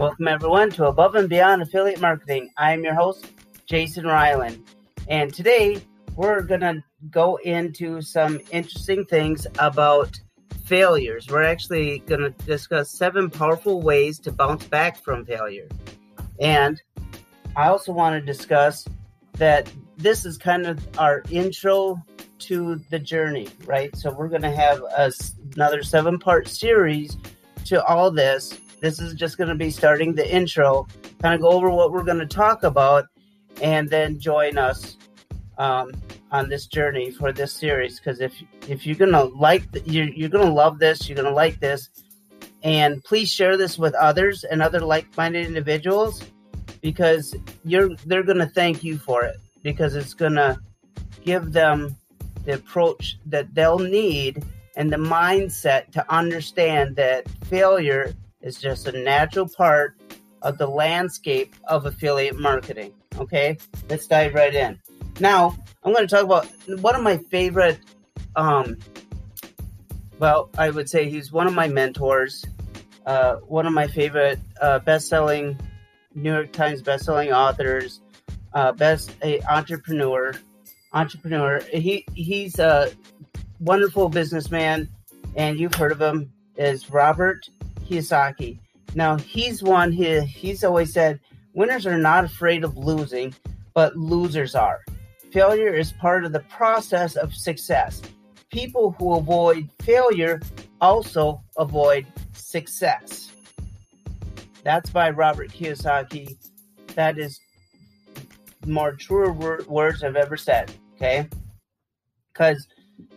Welcome, everyone, to Above and Beyond Affiliate Marketing. I am your host, Jason Ryland. And today we're going to go into some interesting things about failures. We're actually going to discuss seven powerful ways to bounce back from failure. And I also want to discuss that this is kind of our intro to the journey, right? So we're going to have a, another seven part series to all this. This is just going to be starting the intro, kind of go over what we're going to talk about, and then join us um, on this journey for this series. Because if if you're gonna like, you're you're gonna love this. You're gonna like this, and please share this with others and other like-minded individuals because you're they're gonna thank you for it because it's gonna give them the approach that they'll need and the mindset to understand that failure is just a natural part of the landscape of affiliate marketing. Okay, let's dive right in. Now, I'm going to talk about one of my favorite, um, well, I would say he's one of my mentors, uh, one of my favorite uh, best selling, New York Times best selling authors, uh, best entrepreneur, entrepreneur. He he's a wonderful businessman, and you've heard of him is Robert Kiyosaki. Now he's one. He he's always said winners are not afraid of losing, but losers are. Failure is part of the process of success. People who avoid failure also avoid success. That's by Robert Kiyosaki. That is more truer wor- words I've ever said. Okay, because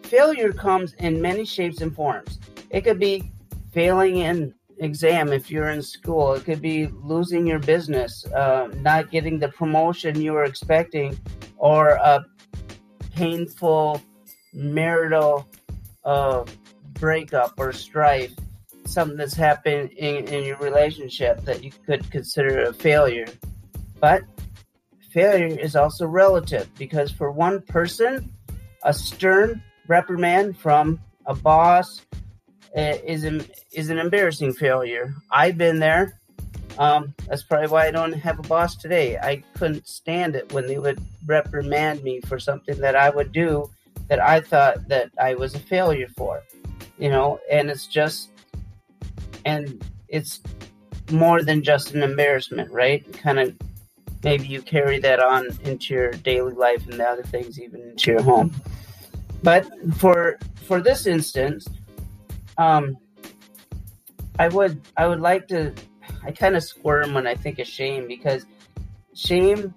failure comes in many shapes and forms. It could be failing in exam if you're in school. It could be losing your business, uh, not getting the promotion you were expecting, or a painful marital uh, breakup or strife, something that's happened in, in your relationship that you could consider a failure. But failure is also relative because for one person, a stern reprimand from a boss is an, is an embarrassing failure. I've been there. Um, that's probably why I don't have a boss today. I couldn't stand it when they would reprimand me for something that I would do that I thought that I was a failure for. You know, and it's just and it's more than just an embarrassment, right? Kind of maybe you carry that on into your daily life and the other things even into your home. But for for this instance, um, I would I would like to I kind of squirm when I think of shame because shame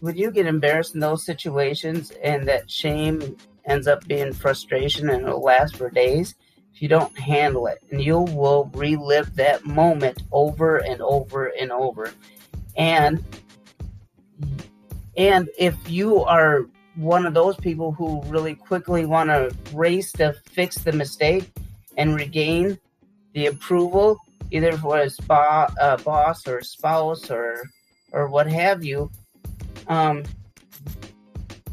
would you get embarrassed in those situations and that shame ends up being frustration and it'll last for days if you don't handle it and you will relive that moment over and over and over. And and if you are one of those people who really quickly want to race to fix the mistake and regain the approval either for a spa, uh, boss or spouse or or what have you, um,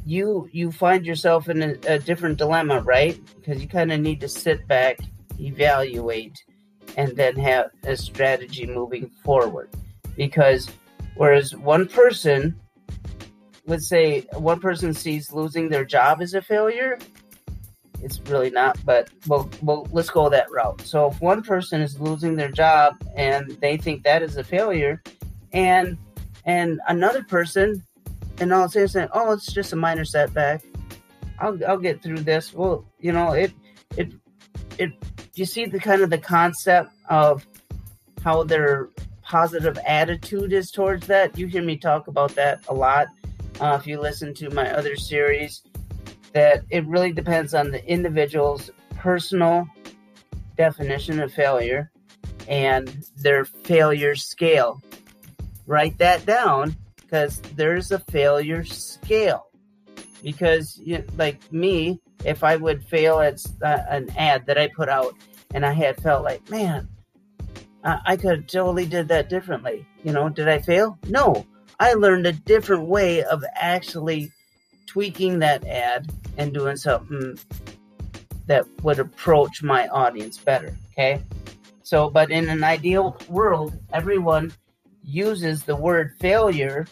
you you find yourself in a, a different dilemma, right? Because you kind of need to sit back, evaluate, and then have a strategy moving forward. Because whereas one person would say one person sees losing their job as a failure, it's really not, but well, well, let's go that route. So if one person is losing their job and they think that is a failure, and and another person, and all saying, saying, oh, it's just a minor setback. I'll I'll get through this. Well, you know, it it it. You see the kind of the concept of how their positive attitude is towards that. You hear me talk about that a lot. Uh, if you listen to my other series, that it really depends on the individual's personal definition of failure and their failure scale. Write that down because there's a failure scale. Because, you like me, if I would fail at uh, an ad that I put out and I had felt like, man, uh, I could have totally did that differently. You know, did I fail? No. I learned a different way of actually tweaking that ad and doing something that would approach my audience better. Okay. So, but in an ideal world, everyone uses the word failure,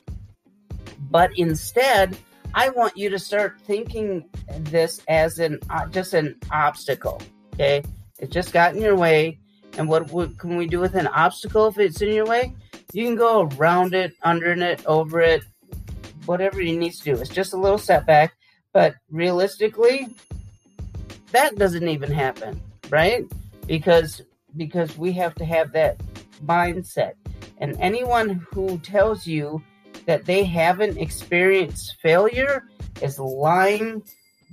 but instead, I want you to start thinking this as an uh, just an obstacle. Okay, it just got in your way, and what, what can we do with an obstacle if it's in your way? You can go around it, under it, over it, whatever you need to do. It's just a little setback, but realistically, that doesn't even happen, right? Because because we have to have that mindset. And anyone who tells you that they haven't experienced failure is lying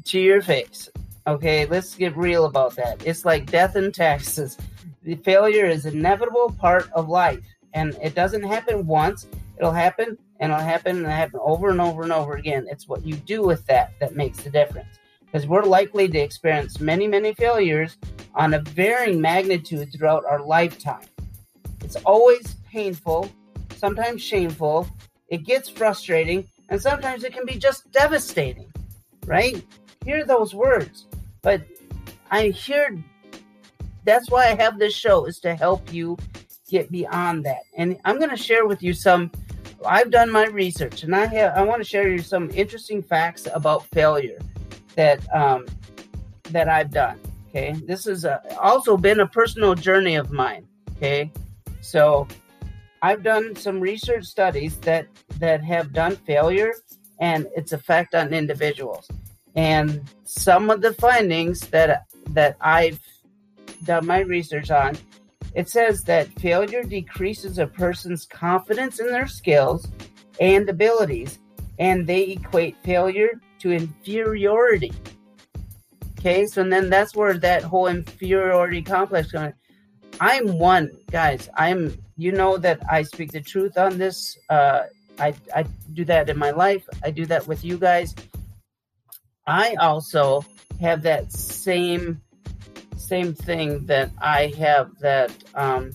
to your face. Okay, let's get real about that. It's like death and taxes. The failure is inevitable part of life, and it doesn't happen once. It'll happen and it'll happen and it'll happen over and over and over again. It's what you do with that that makes the difference. Because we're likely to experience many, many failures on a varying magnitude throughout our lifetime. It's always painful, sometimes shameful, it gets frustrating, and sometimes it can be just devastating, right? Hear those words. But I hear that's why I have this show is to help you get beyond that. And I'm going to share with you some I've done my research and I have I want to share you some interesting facts about failure that um that I've done. Okay, this has also been a personal journey of mine. Okay, so I've done some research studies that that have done failure and its effect on individuals, and some of the findings that that I've done my research on, it says that failure decreases a person's confidence in their skills and abilities, and they equate failure to inferiority. Okay, so then that's where that whole inferiority complex comes. I'm one, guys. I'm. You know that I speak the truth on this. Uh, I I do that in my life. I do that with you guys. I also have that same same thing that I have that um,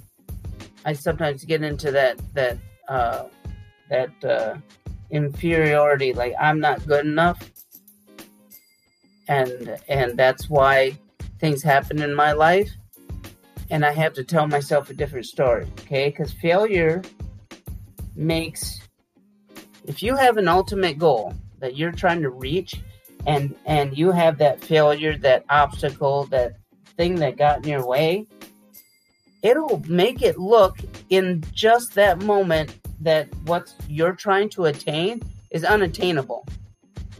I sometimes get into that that uh, that uh, inferiority. Like I'm not good enough and and that's why things happen in my life and i have to tell myself a different story okay because failure makes if you have an ultimate goal that you're trying to reach and and you have that failure that obstacle that thing that got in your way it'll make it look in just that moment that what you're trying to attain is unattainable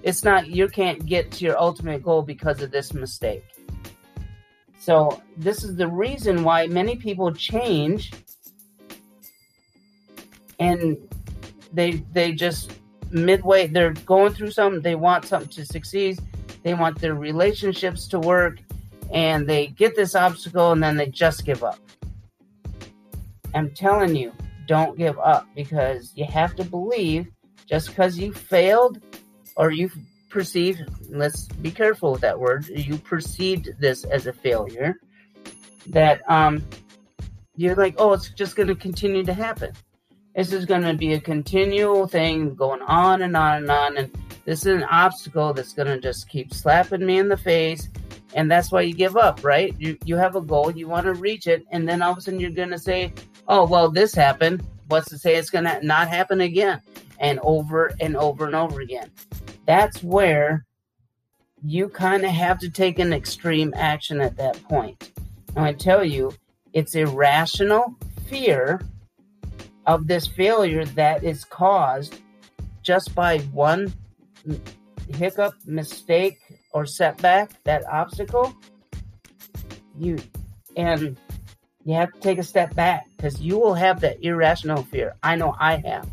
it's not you can't get to your ultimate goal because of this mistake. So this is the reason why many people change and they they just midway they're going through something, they want something to succeed, they want their relationships to work and they get this obstacle and then they just give up. I'm telling you, don't give up because you have to believe just because you failed or you perceived, let's be careful with that word, you perceived this as a failure, that um, you're like, oh, it's just going to continue to happen. This is going to be a continual thing going on and on and on. And this is an obstacle that's going to just keep slapping me in the face. And that's why you give up, right? You, you have a goal, you want to reach it. And then all of a sudden you're going to say, oh, well, this happened. What's to say it's going to not happen again? And over and over and over again that's where you kind of have to take an extreme action at that point. And I tell you, it's irrational fear of this failure that is caused just by one hiccup, mistake, or setback, that obstacle. You and you have to take a step back because you will have that irrational fear. I know I have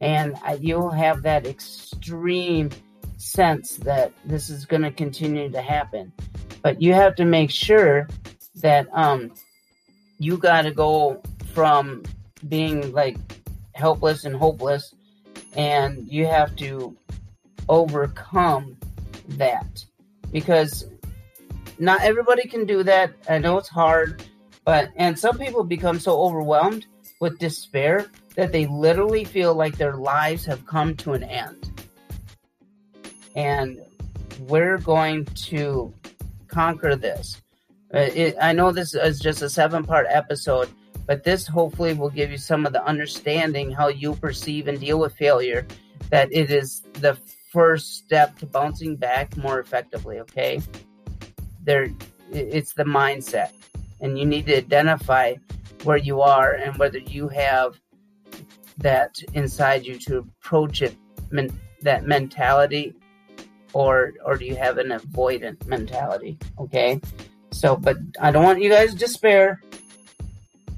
and you'll have that extreme sense that this is going to continue to happen. But you have to make sure that um, you got to go from being like helpless and hopeless, and you have to overcome that because not everybody can do that. I know it's hard, but and some people become so overwhelmed with despair that they literally feel like their lives have come to an end. And we're going to conquer this. Uh, it, I know this is just a seven part episode, but this hopefully will give you some of the understanding how you perceive and deal with failure. That it is the first step to bouncing back more effectively. Okay, there, it's the mindset, and you need to identify where you are and whether you have that inside you to approach it, men, that mentality, or or do you have an avoidant mentality? Okay, so but I don't want you guys to despair.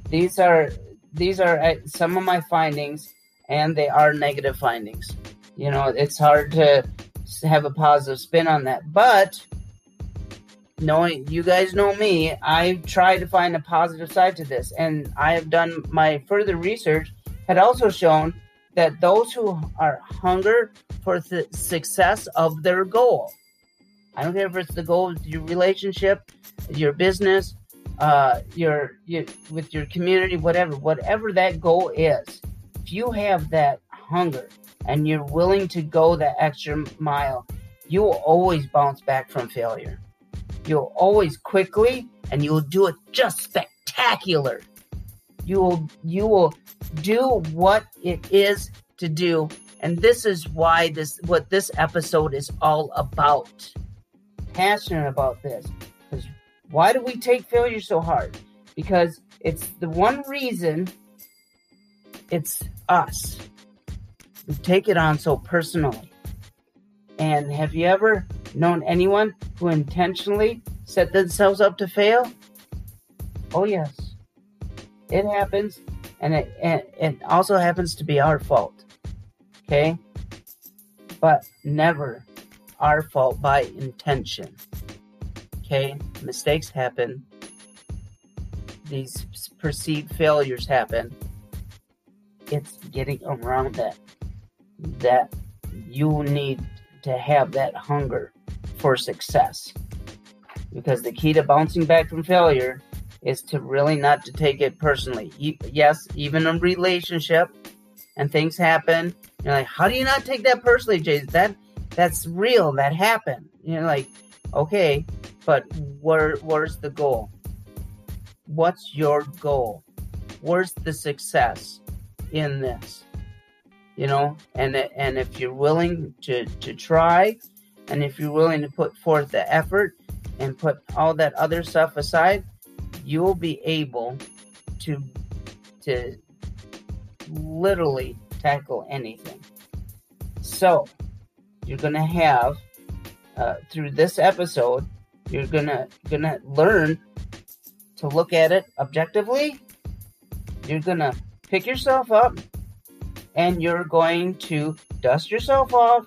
These are these are some of my findings, and they are negative findings. You know, it's hard to have a positive spin on that, but knowing you guys know me, I've tried to find a positive side to this, and I have done my further research had also shown that those who are hunger for the success of their goal, I don't care if it's the goal of your relationship, your business, uh, your, your with your community, whatever, whatever that goal is. If you have that hunger and you're willing to go that extra mile, you will always bounce back from failure. You'll always quickly and you'll do it just spectacular. You will you will do what it is to do. And this is why this what this episode is all about. Passionate about this. Because why do we take failure so hard? Because it's the one reason it's us. Take it on so personally. And have you ever known anyone who intentionally set themselves up to fail? Oh, yes. It happens and it, and it also happens to be our fault. Okay? But never our fault by intention. Okay? Mistakes happen. These perceived failures happen. It's getting around that. That you need to have that hunger for success. Because the key to bouncing back from failure is to really not to take it personally. You, yes, even in relationship and things happen, you're like, how do you not take that personally, Jay? That that's real. That happened. You're like, okay, but where where's the goal? What's your goal? Where's the success in this? You know, and and if you're willing to to try, and if you're willing to put forth the effort and put all that other stuff aside, you'll be able to to literally tackle anything. So you're gonna have uh, through this episode, you're gonna gonna learn to look at it objectively. You're gonna pick yourself up, and you're going to dust yourself off,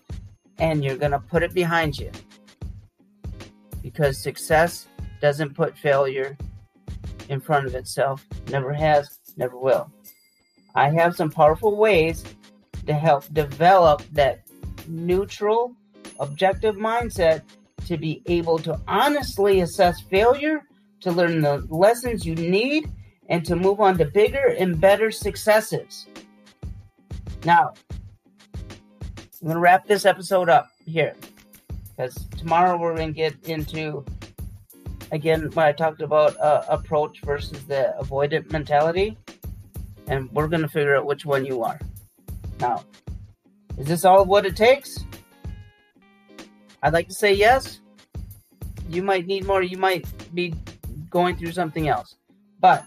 and you're gonna put it behind you. Because success doesn't put failure in front of itself, never has, never will. I have some powerful ways to help develop that neutral, objective mindset to be able to honestly assess failure, to learn the lessons you need, and to move on to bigger and better successes. Now, I'm going to wrap this episode up here because tomorrow we're going to get into again when I talked about uh, approach versus the avoidant mentality, and we're gonna figure out which one you are. Now, is this all what it takes? I'd like to say yes. You might need more. You might be going through something else, but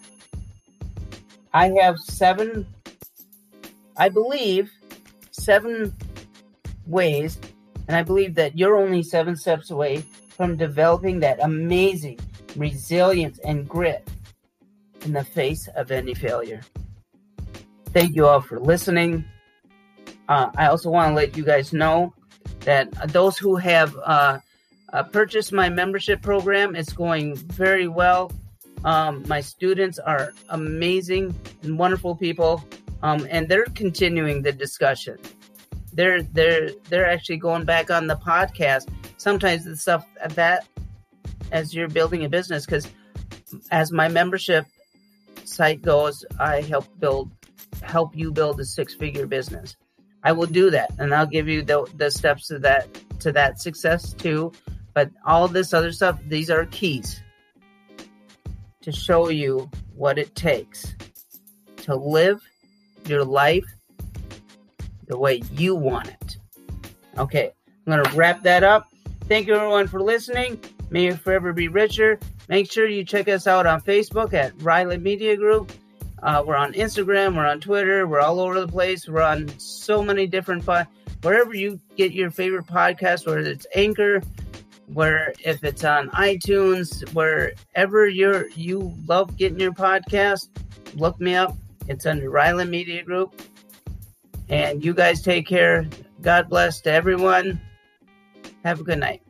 I have seven. I believe seven ways, and I believe that you're only seven steps away from developing that amazing resilience and grit in the face of any failure. Thank you all for listening. Uh, I also want to let you guys know that those who have uh, uh, purchased my membership program, it's going very well. Um, my students are amazing and wonderful people, um, and they're continuing the discussion. They're they're they're actually going back on the podcast. Sometimes the stuff that as you're building a business because as my membership site goes i help build help you build a six figure business. I will do that and i'll give you the, the steps to that to that success too. But all this other stuff these are keys to show you what it takes to live your life the way you want it. Okay, I'm going to wrap that up. Thank you everyone for listening. May you forever be richer. Make sure you check us out on Facebook at Ryland Media Group. Uh, we're on Instagram, we're on Twitter, we're all over the place. We're on so many different po- wherever you get your favorite podcast, whether it's Anchor, where if it's on iTunes, wherever you're you love getting your podcast, look me up. It's under Ryland Media Group. And you guys take care. God bless to everyone. Have a good night.